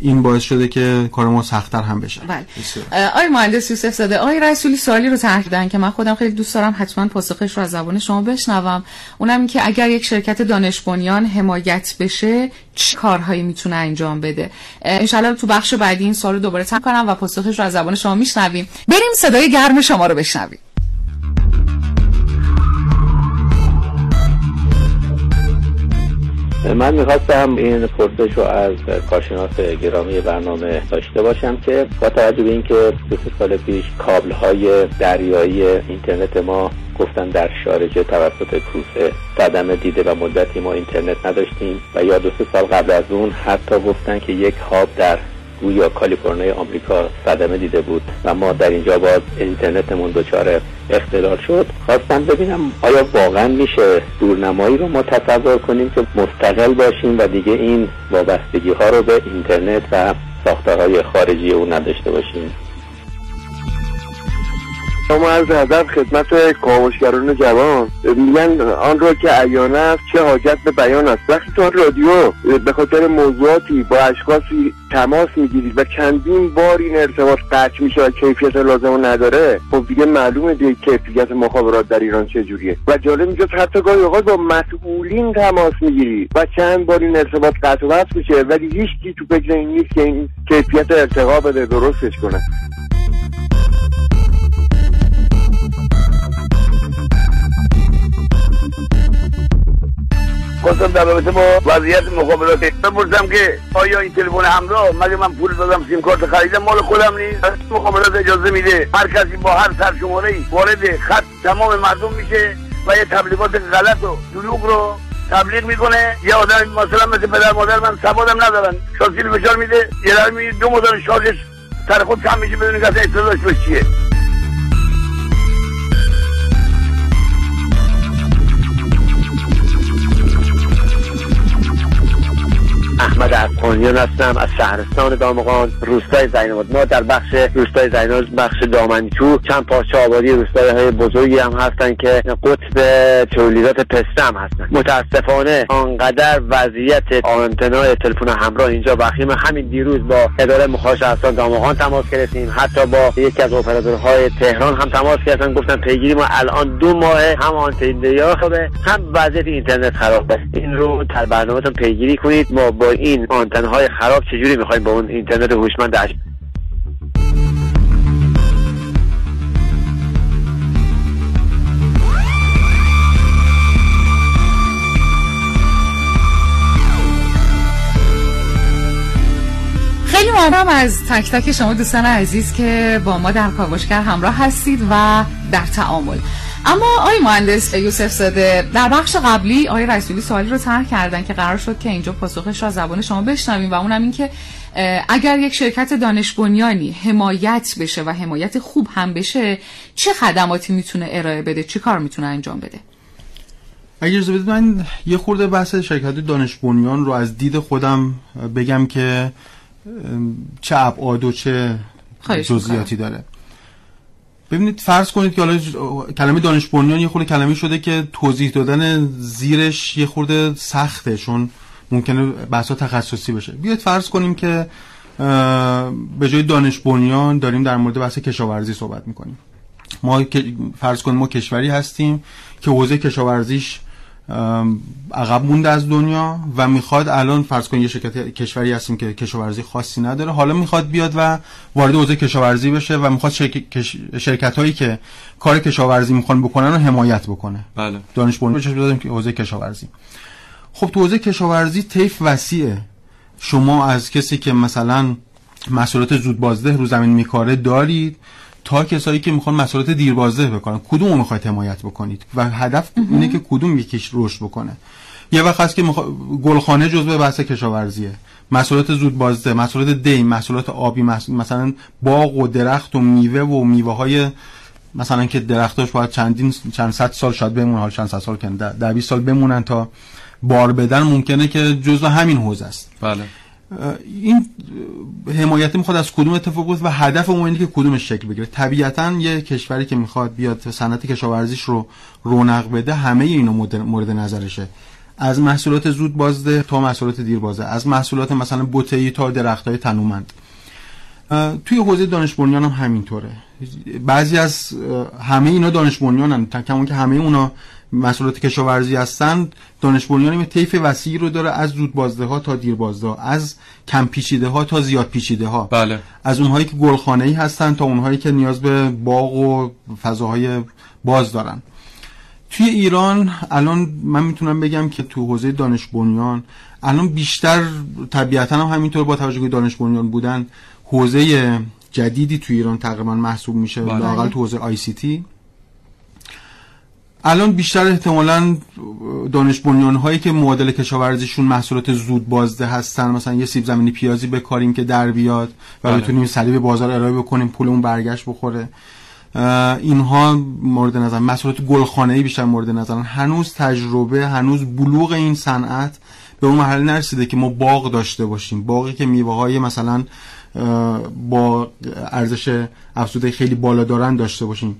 این باعث شده که کار ما سختتر هم بشه. بله. آقای مهندس یوسف زاده آقای رسولی سوالی رو طرح که من خودم خیلی دوست دارم حتما پاسخش رو از زبان شما بشنوم. اونم این که اگر یک شرکت دانش بنیان حمایت بشه چه کارهایی می‌تونه انجام بده؟ ان تو بخش بعدی این سوال رو دوباره تکرار کنم و پاسخش رو از زبان شما میشنویم. بریم صدای گرم شما رو بشنویم. من می‌خواستم این پرسش رو از کارشناس گرامی برنامه داشته باشم که با توجه به اینکه دو سال پیش کابل های دریایی اینترنت ما گفتن در شارجه توسط کوسه صدمه دیده و مدتی ما اینترنت نداشتیم و یا دو سال قبل از اون حتی گفتن که یک هاب در گویا کالیفرنیا آمریکا صدمه دیده بود و ما در اینجا باز اینترنتمون دچار اختلال شد. خواستم ببینم آیا واقعا میشه دورنمایی رو ما تصور کنیم که مستقل باشیم و دیگه این وابستگی ها رو به اینترنت و ساختارهای خارجی او نداشته باشیم. شما از ادب خدمت کاوشگران جوان. میگن آن را که عیان است چه حاجت به بیان است. وقتی تو رادیو به خاطر موضوعاتی با اشخاصی تماس می‌گیرید و چندین بار این ارتباط قطع میشه و کیفیت لازم دیگه خب دیگه معلومه دیگه کیفیت مخابرات در ایران جوریه. و جالب اینجاست حتی گاهی اوقات با مسئولین تماس می‌گیری و چند بار این ارتباط قطع و میشه ولی هیچ تو فکر این نیست که این کیفیت ارتقا بده درستش کنه. خواستم در رابطه با وضعیت مخابراتی بپرسم که آیا این تلفن همراه؟ مگه من پول دادم سیم کارت خریدم؟ مال خودم نیست. مخابرات اجازه میده. هر کسی با هر سرشماره ای وارد خط تمام مردم میشه و یه تبلیغات غلط و دروغ رو تبلیغ می‌کنه. یه آدم مثلا مثل پدر مادر من سوادم ندارن. شاسی فشار میده یه دو مدار شارژش سر خود کم میشه بدون که اصلا اطلاعش چیه؟ احمد افغانیان هستم از شهرستان دامغان. روستای زیناباد ما در بخش روستای زیناباد بخش دامنچو. چند پارچه آبادی روستای های بزرگی هم هستن که قطب تولیدات پسته هم هستن. متاسفانه آنقدر وضعیت آنتنای تلفن همراه اینجا وخیم همین دیروز با اداره مخابرات شهرستان دامغان تماس گرفتیم. حتی با یکی از اپراتورهای تهران هم تماس گرفتن. گفتن پیگیری ما الان دو ماه هم آنتن خوبه هم وضعیت اینترنت خرابه این رو در برنامهتون پیگیری کنید. ما با این آنتن های خراب چجوری می‌خوایم با اون اینترنت هوشمند خیلی ممنونم از تک تک شما دوستان عزیز که با ما در کاوشگر همراه هستید و در تعامل. اما آقای مهندس یوسف زاده در بخش قبلی آقای رسولی سوالی رو طرح کردن که قرار شد که اینجا پاسخش را زبان شما بشنویم و اونم این که اگر یک شرکت دانش بنیانی حمایت بشه و حمایت خوب هم بشه چه خدماتی می‌تونه ارائه بده؟ چه کار می‌تونه انجام بده؟ اگر اجازه بدید من یه خورده بحث شرکت دانش بنیان رو از دید خودم بگم که چه ابعاد و چه جزئیاتی داره. ببینید فرض کنید که حالا کلمه دانش بنیان یه خورده کلمه شده که توضیح دادن زیرش یه خورده سخته چون ممکنه بحثا تخصصی بشه. بیاید فرض کنیم که به جای دانش بنیان داریم در مورد بحث کشاورزی صحبت می‌کنیم. ما فرض کنیم ما کشوری هستیم که حوزه کشاورزیش عقب مونده از دنیا و می‌خواد الان فرض کنید یه شرکت کشوری هستیم که کشاورزی خاصی نداره حالا می‌خواد بیاد و وارد حوزه کشاورزی بشه و می‌خواد شرکت هایی که کار کشاورزی می‌خوان بکنن رو حمایت بکنه. بله. دانش دادیم که حوزه کشاورزی. خب تو حوزه کشاورزی طیف وسیعه. شما از کسی که مثلا محصولات زود بازده رو زمین میکاره دارید. تا کسایی که می‌خوان مسئولات دیربازده بکنن کدوم رو می‌خواید حمایت بکنید؟ و هدف اینه که کدوم یکیش رشد بکنه. یه وقت هست که مخ... گلخانه جزء بحث کشاورزیه. مسئولات زود بازده مسئولات دی مسئولات آبی مثلا باغ و درخت و میوه و میوه های مثلا که درختاش باید چندین چند صد سال شاید بمونن حال چند صد سال کنه در 20 سال بمونن تا بار بدن ممکنه که جزء همین حوزه است. بله. این حمایت می‌خواد از کدوم اتفاق و هدف اون اینه که کدومش شکل بگیره. طبیعتا یه کشوری که می‌خواد بیاد صنعت کشاورزیش رو رونق بده همه اینو مورد نظرشه. از محصولات زود بازده تا محصولات دیر بازده از محصولات مثلا بوتهی تا درختای تنومند. توی حوزه دانش بنیان هم همینطوره. بعضی از همه اینا دانش بنیانن. کمون که همه اونا مسئولات کشاورزی هستن دانش بنیانی طیف وسیعی رو داره از زود بازده ها تا دیر بازده ها از کم پیچیده ها تا زیاد پیچیده ها بله. از اونهایی که گلخانه ای هستن تا اونهایی که نیاز به باغ و فضاهای باز دارن. توی ایران الان من می‌تونم بگم که تو حوزه دانش بنیان الان بیشتر طبیعتا هم همینطور با توجه به دانش بنیان بودن. حوزه جدیدی تو ایران تقریبا محسوب میشه بله. لاقل تو حوزه آی سی تی الان بیشتر احتمالا دانش بنیان هایی که معادل کشاورزیشون محصولات زود بازده هستن مثلا یه سیب زمینی پیازی بکاریم که در بیاد و بله. بتونیم سریع به بازار ارائه بکنیم پولمون برگشت بخوره اینها مورد نظر مسئولات گلخانه‌ای بیشتر مورد نظر هنوز تجربه هنوز بلوغ این صنعت به اون مرحله نرسیده که ما باغ داشته باشیم باقی که میوه های مثلا با ارزش افزوده خیلی بالا دارن داشته باشیم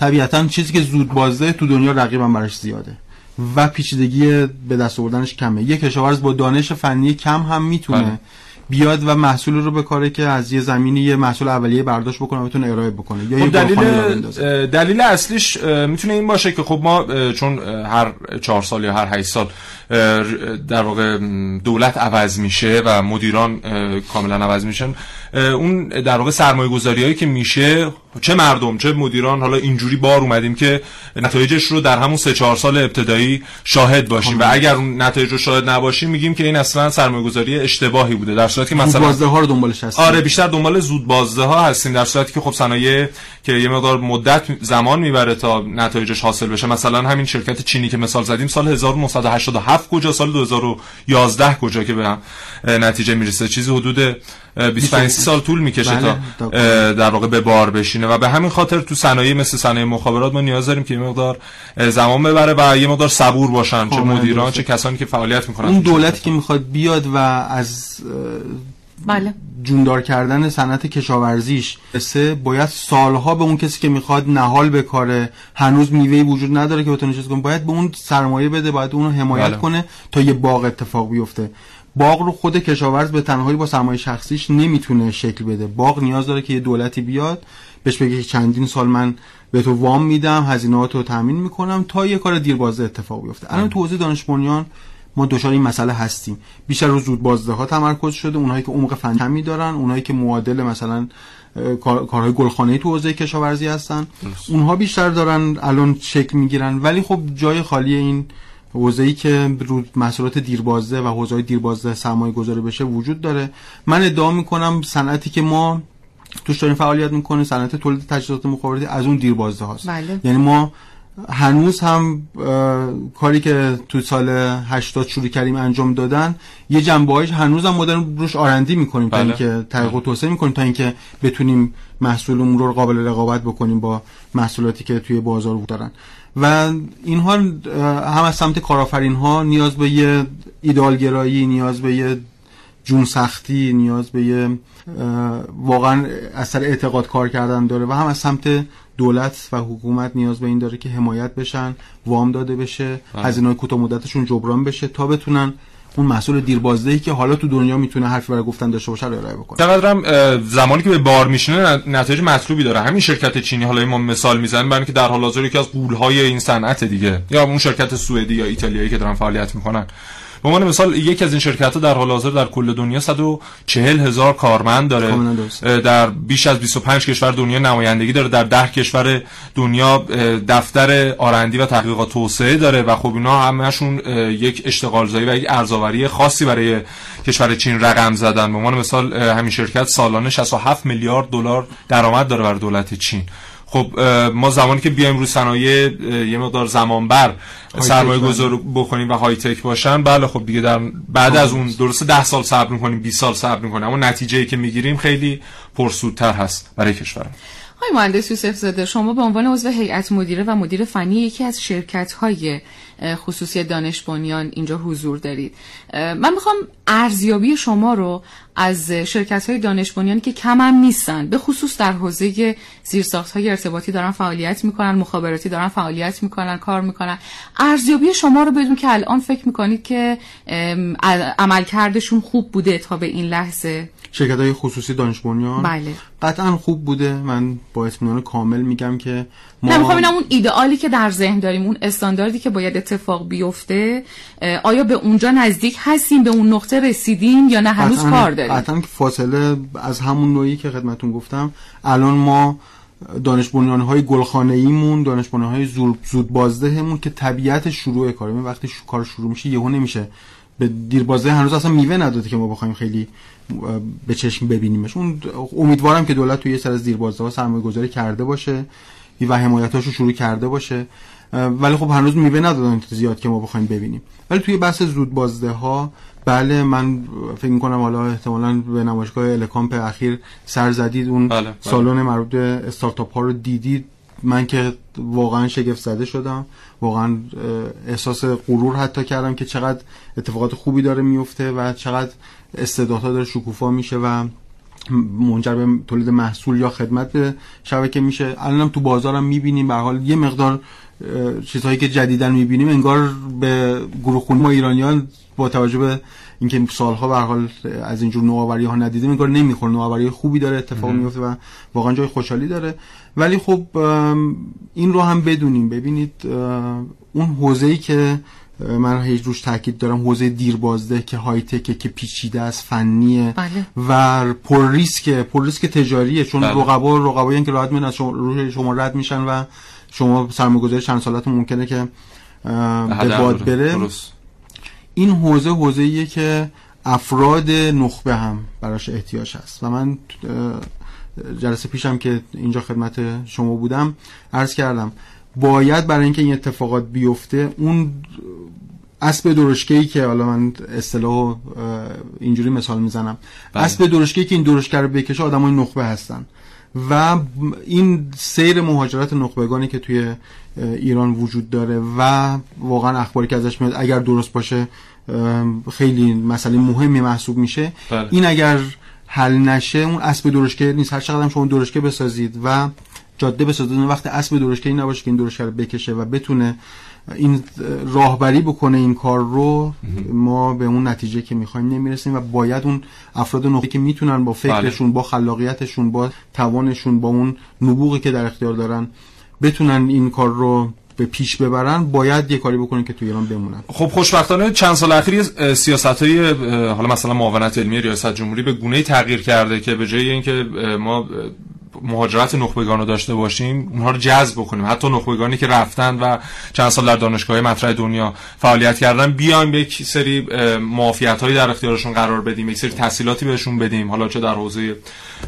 طبیعتا چیزی که زود بازده تو دنیا رقیبم براش زیاده و پیچیدگی به دست آوردنش کمه یک کشاورز با دانش فنی کم هم می‌تونه بله. بیاد و محصول رو بکاره که از یه زمینی یه محصول اولیه برداشت بکنه بتونه ارائه بکنه. یا خب دلیل دلیل اصلیش می‌تونه این باشه که خب ما چون هر چهار سال یا هر هشت سال در واقع دولت عوض میشه و مدیران کاملا عوض میشن اون در واقع سرمایه گذاری هایی که میشه چه مردم چه مدیران حالا اینجوری بار اومدیم که نتایجش رو در همون سه چهار سال ابتدایی شاهد باشیم. و اگر اون نتایج رو شاهد نباشیم میگیم که این اصلا سرمایه گذاری اشتباهی بوده. در صورتی که مثلا بازده ها رو دنبالش هستیم آره بیشتر دنبال زود بازده ها هستیم. در صورتی که خب صنایع که یه مقدار مدت زمان می‌بره تا نتایجش حاصل بشه. مثلا همین شرکت چینی که مثال زدیم سال 1987 کجا سال 2011 کجا که به نتیجه می‌رسه. چیزی حدود 25 سال طول می‌کشه بله، تا در واقع به بار بشینه. و به همین خاطر تو صنایع مثل صنایع مخابرات ما نیاز داریم که یه مقدار زمان ببره و یه مقدار صبور باشن چه مدیران چه کسانی که فعالیت می‌کنن اون دولتی که می‌خواد بیاد و از بله. جوندار کردن صنعت کشاورزیش سه باید سالها به اون کسی که می‌خواد نهال بکاره. هنوز میوه وجود نداره که بتونه چیز کنه. باید به اون سرمایه بده باید اونو حمایت بله. کنه تا یه باغ اتفاق بیفته. باغ رو خود کشاورز به تنهایی با سرمایه شخصیش نمی‌تونه شکل بده. باغ نیاز داره که یه دولتی بیاد بهش بگه که چندین سال من به تو وام میدم هزینه‌هات رو تامین می‌کنم تا یه کار دیربازه اتفاق بیفته. الان تو حوزه دانش بنیان ما دچار این مسئله هستیم. بیشتر رو زود بازده ها تمرکز شده اونهایی که عمق فنی کمی دارن اونهایی که معادل مثلا کارهای گلخانه تو حوزه کشاورزی هستن. اونها بیشتر دارن الان شکل می‌گیرن. ولی خب جای خالی این حوزه ای که رو محصولات دیربازده و حوزه های دیربازده سرمایه گذاری بشه وجود داره من ادعا می‌کنم صنعتی که ما توش داریم فعالیت می‌کنه صنعت تولید تجهیزات مخابراتی از اون دیربازده هاست بله. یعنی ما هنوز هم کاری که تو سال 80 شروع کردیم انجام دادن یه جنبه هنوز هم ما داریم روش آرندی می‌کنیم بله. تا اینکه تحقیق و توسعه می‌کنیم تا اینکه بتونیم محصولمون رو قابل رقابت بکنیم با محصولاتی که توی بازار دارن و اینها هم از سمت کارآفرین ها نیاز به یه ایدالگرایی نیاز به یه جون سختی نیاز به یه واقعا اثر اعتقاد کار کردن داره و هم از سمت دولت و حکومت نیاز به این داره که حمایت بشن وام داده بشه هزینه های کوتاه مدتشون جبران بشه تا بتونن اون مسئول دیربازدهی که حالا تو دنیا می‌تونه حرفی برای گفتن داشته باشه رو ارائه بکنه. چقدرم زمانی که به بار میشینه نتایج مطلوبی داره. همین شرکت چینی حالا ما مثال می‌زنیم برای که در حال حاضر یکی از قولهای این صنعت دیگه یا اون شرکت سوئدی یا ایتالیایی که دارن فعالیت می‌کنن. به عنوان مثال یکی از این شرکت ها در حال حاضر در کل دنیا 140 هزار کارمند داره. در بیش از 25 کشور دنیا نمایندگی داره. در 10 کشور دنیا دفتر آرندی و تحقیقات توسعه داره و خب اینا همشون یک اشتغال زایی و یک ارزآوری خاصی برای کشور چین رقم زدن. به عنوان مثال همین شرکت سالانه 67 میلیارد دلار درآمد داره برای دولت چین. خب ما زمانی که بیایم رو صنایع یه مقدار زمان بر سرمایه گذار بکنیم و های تک باشن بله خب دیگه در بعد از اون درسته 10 سال صبر می‌کنیم 20 سال صبر می‌کنیم اما نتیجه که می‌گیریم خیلی پرسودتر هست برای کشور های مهندس یوسف زاده شما به عنوان عضو هیئت مدیره و مدیر فنی یکی از شرکت های خصوصی دانش بنیان اینجا حضور دارید. من می‌خوام ارزیابی شما رو از شرکت های دانش بنیانی که کم هم نیستن به خصوص در حوزه زیرساخت های ارتباطی دارن فعالیت می‌کنن مخابراتی دارن فعالیت می‌کنن کار می‌کنن. ارزیابی شما رو بدون که الان فکر می‌کنید که عملکردشون خوب بوده تا به این لحظه؟ شرکت های خصوصی دانش بنیان؟ بله. قطعا خوب بوده. من با اطمینان کامل میگم که ما نه می‌خوام اون ایدئالی که در ذهن داریم اون استانداردی که باید اتفاق بیفته آیا به اونجا نزدیک هستیم؟ به اون نقطه رسیدیم یا نه؟ هنوز کار داریم. قطعا فاصله از همون نوعی که خدمتون گفتم الان ما دانش بنیان های گلخانه ایمون دانش بنیان های زود بازدهمون که طبیعت شروع کاره. وقتی کار شروع میشه یهو نمیشه. به دیربازده هنوز اصلا میوه نداده که ما بخوایم خیلی به چشم ببینیمش. اون امیدوارم که دولت توی یه سر از دیربازده ها سرمایه گذاری کرده باشه و حمایتاشو شروع کرده باشه. ولی خب هنوز میوه ندادن زیاد که ما بخوایم ببینیم. ولی توی بحث زود بازده ها بله من فکر می‌کنم حالا احتمالا به نمایشگاه الکامپ اخیر سر زدید. اون بله، بله. سالن مربوط به استارتاپ ها رو دیدید. من که واقعا شگفت زده شدم. واقعا احساس غرور حتی کردم که چقدر اتفاقات خوبی داره میفته و چقدر استعدادها داره شکوفا میشه و منجر به تولید محصول یا خدمت به شبکه میشه. الانم تو بازارم می‌بینیم. به حال یه مقدار چیزهایی که جدیدن می‌بینیم انگار به گروه خونی ما ایرانیان با توجه به اینکه سالها به حال از اینجور نوآوری ها ندیدیم انگار نمی‌خوره. نوآوری خوبی داره اتفاق میفته و واقعا جای خوشحالی داره. ولی خب این رو هم بدونیم. ببینید اون حوزه‌ای که من هیچ روش تاکید دارم حوزه دیربازده که های تکه که پیچیده است فنیه بله. و پر ریسک پر ریسک تجاریه چون بله. رقبا رقبایی که راحت میان از شما رد میشن و شما سرمایه‌گذاری چند سالتون ممکنه که به باد بره درست. این حوزه حوزه ایه که افراد نخبه هم براش احتیاج هست و من جلسه پیشم که اینجا خدمت شما بودم عرض کردم باید برای اینکه این اتفاقات بیفته اون اسب درشکه‌ای که حالا من اصطلاح اینجوری مثال می‌زنم بله. اسب درشکه‌ای که این درشکه رو بکشه آدمای نخبه هستن و این سیر مهاجرت نخبگانی که توی ایران وجود داره و واقعا اخباری که ازش میاد اگر درست باشه خیلی مسئله مهمی محسوب میشه بله. این اگر حل نشه اون اسب درشکه نیست هر چقدر شما درشکه بسازید و جاده بسازید وقت اسب درشکه نباشه که این درشکه رو بکشه و بتونه این راهبری بکنه این کار رو ما به اون نتیجه که می‌خوایم نمی‌رسیم و باید اون افراد نخبه که می‌تونن با فکرشون با خلاقیتشون با توانشون با اون نبوغی که در اختیار دارن بتونن این کار رو به پیش ببرن باید یه کاری بکنن که تو ایران بمونن. خب خوشبختانه چند سال اخیر سیاست های حالا مثلا معاونت علمی ریاست جمهوری به گونه تغییر کرده که به جای اینکه ما مهاجرت نخبگان رو داشته باشیم اونها رو جذب بکنیم. حتی نخبگانی که رفتن و چند سال در دانشگاه مطرح دنیا فعالیت کردن بیایم یک سری معافیت هایی در اختیارشون قرار بدیم یک سری تحصیلاتی بهشون بدیم. حالا چه در حوزه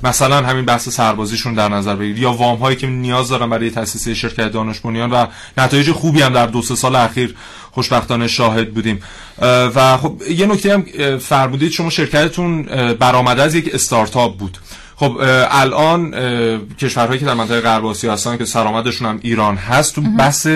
مثلا همین بحث سربازیشون در نظر بگیرید. یا وام هایی که نیاز دارن برای تاسیس شرکت دانش و نتایج خوبی هم در دو سه سال اخیر خوشبختانه شاهد بودیم. و خب یه نکته هم فرمودید شما شرکتتون برآمده از یک استارتاپ بود. خب الان کشورهایی که در منطقه غرب آسیا هستن که سرآمدشون هم ایران هست تو بحث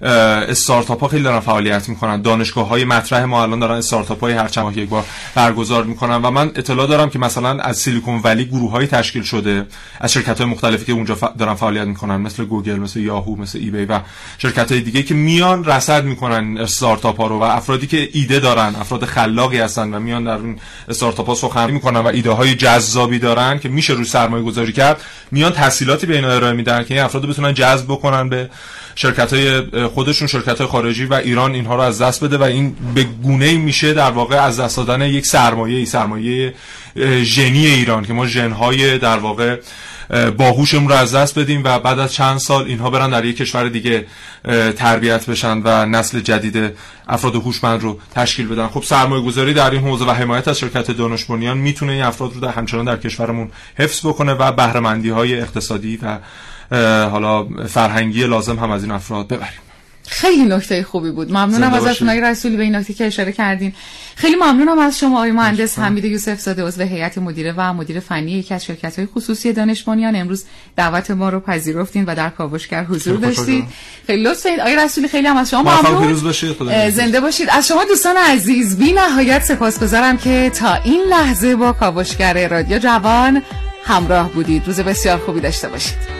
استارتاپ ها خیلی دارن فعالیت می‌کنن. دانشگاه های مطرح ما الان دارن استارتاپ های هر چند یک بار برگزار می‌کنن و من اطلاع دارم که مثلا از سیلیکون ولی گروه های تشکیل شده از شرکت های مختلفی که اونجا دارن فعالیت می‌کنن مثل گوگل مثل یاهو مثل eBay و شرکت های دیگه که میان رصد می‌کنن استارتاپ ها رو و افرادی که ایده دارن افراد خلاقی هستن و میان در اون استارتاپ ها سخنرانی می‌کنن و ایده های جذابی دارن که میشه روی سرمایه گذاری کرد میان تحصیلاتی به اینا ارائه میدن که این افراد بتونن جذب بکنن به شرکت های خودشون شرکت خارجی و ایران اینها رو از دست بده و این به گونه میشه در واقع از دست دادن یک سرمایه سرمایه ژنی ایران که ما ژنهای در واقع باهوشمون رو از دست بدیم و بعد از چند سال اینها برن در یک کشور دیگه تربیت بشن و نسل جدید افراد هوشمند رو تشکیل بدن. خب سرمایه گذاری در این حوزه و حمایت از شرکت دانش بنیان می‌تونه این افراد رو در همچنان در کشورمون حفظ بکنه و بهرهمندی های اقتصادی و حالا فرهنگی لازم هم از این افراد ببریم. خیلی نکته خوبی بود. ممنونم از آقای رسولی به این نکته که اشاره کردین. خیلی ممنونم از شما آقای مهندس حمید یوسف زاده عضو هیئت مدیره و مدیر فنی یکی از شرکت های خصوصی دانش بنیان امروز دعوت ما رو پذیرفتین و در کاوشگر حضور داشتید خیلی لطف دارید آقای رسولی خیلی هم از شما ممنون. زنده باشید. از شما دوستان عزیز بی نهایت سپاسگزارم که تا این لحظه با کاوشگر رادیو جوان همراه بودید. روز بسیار خوبی داشته باشید.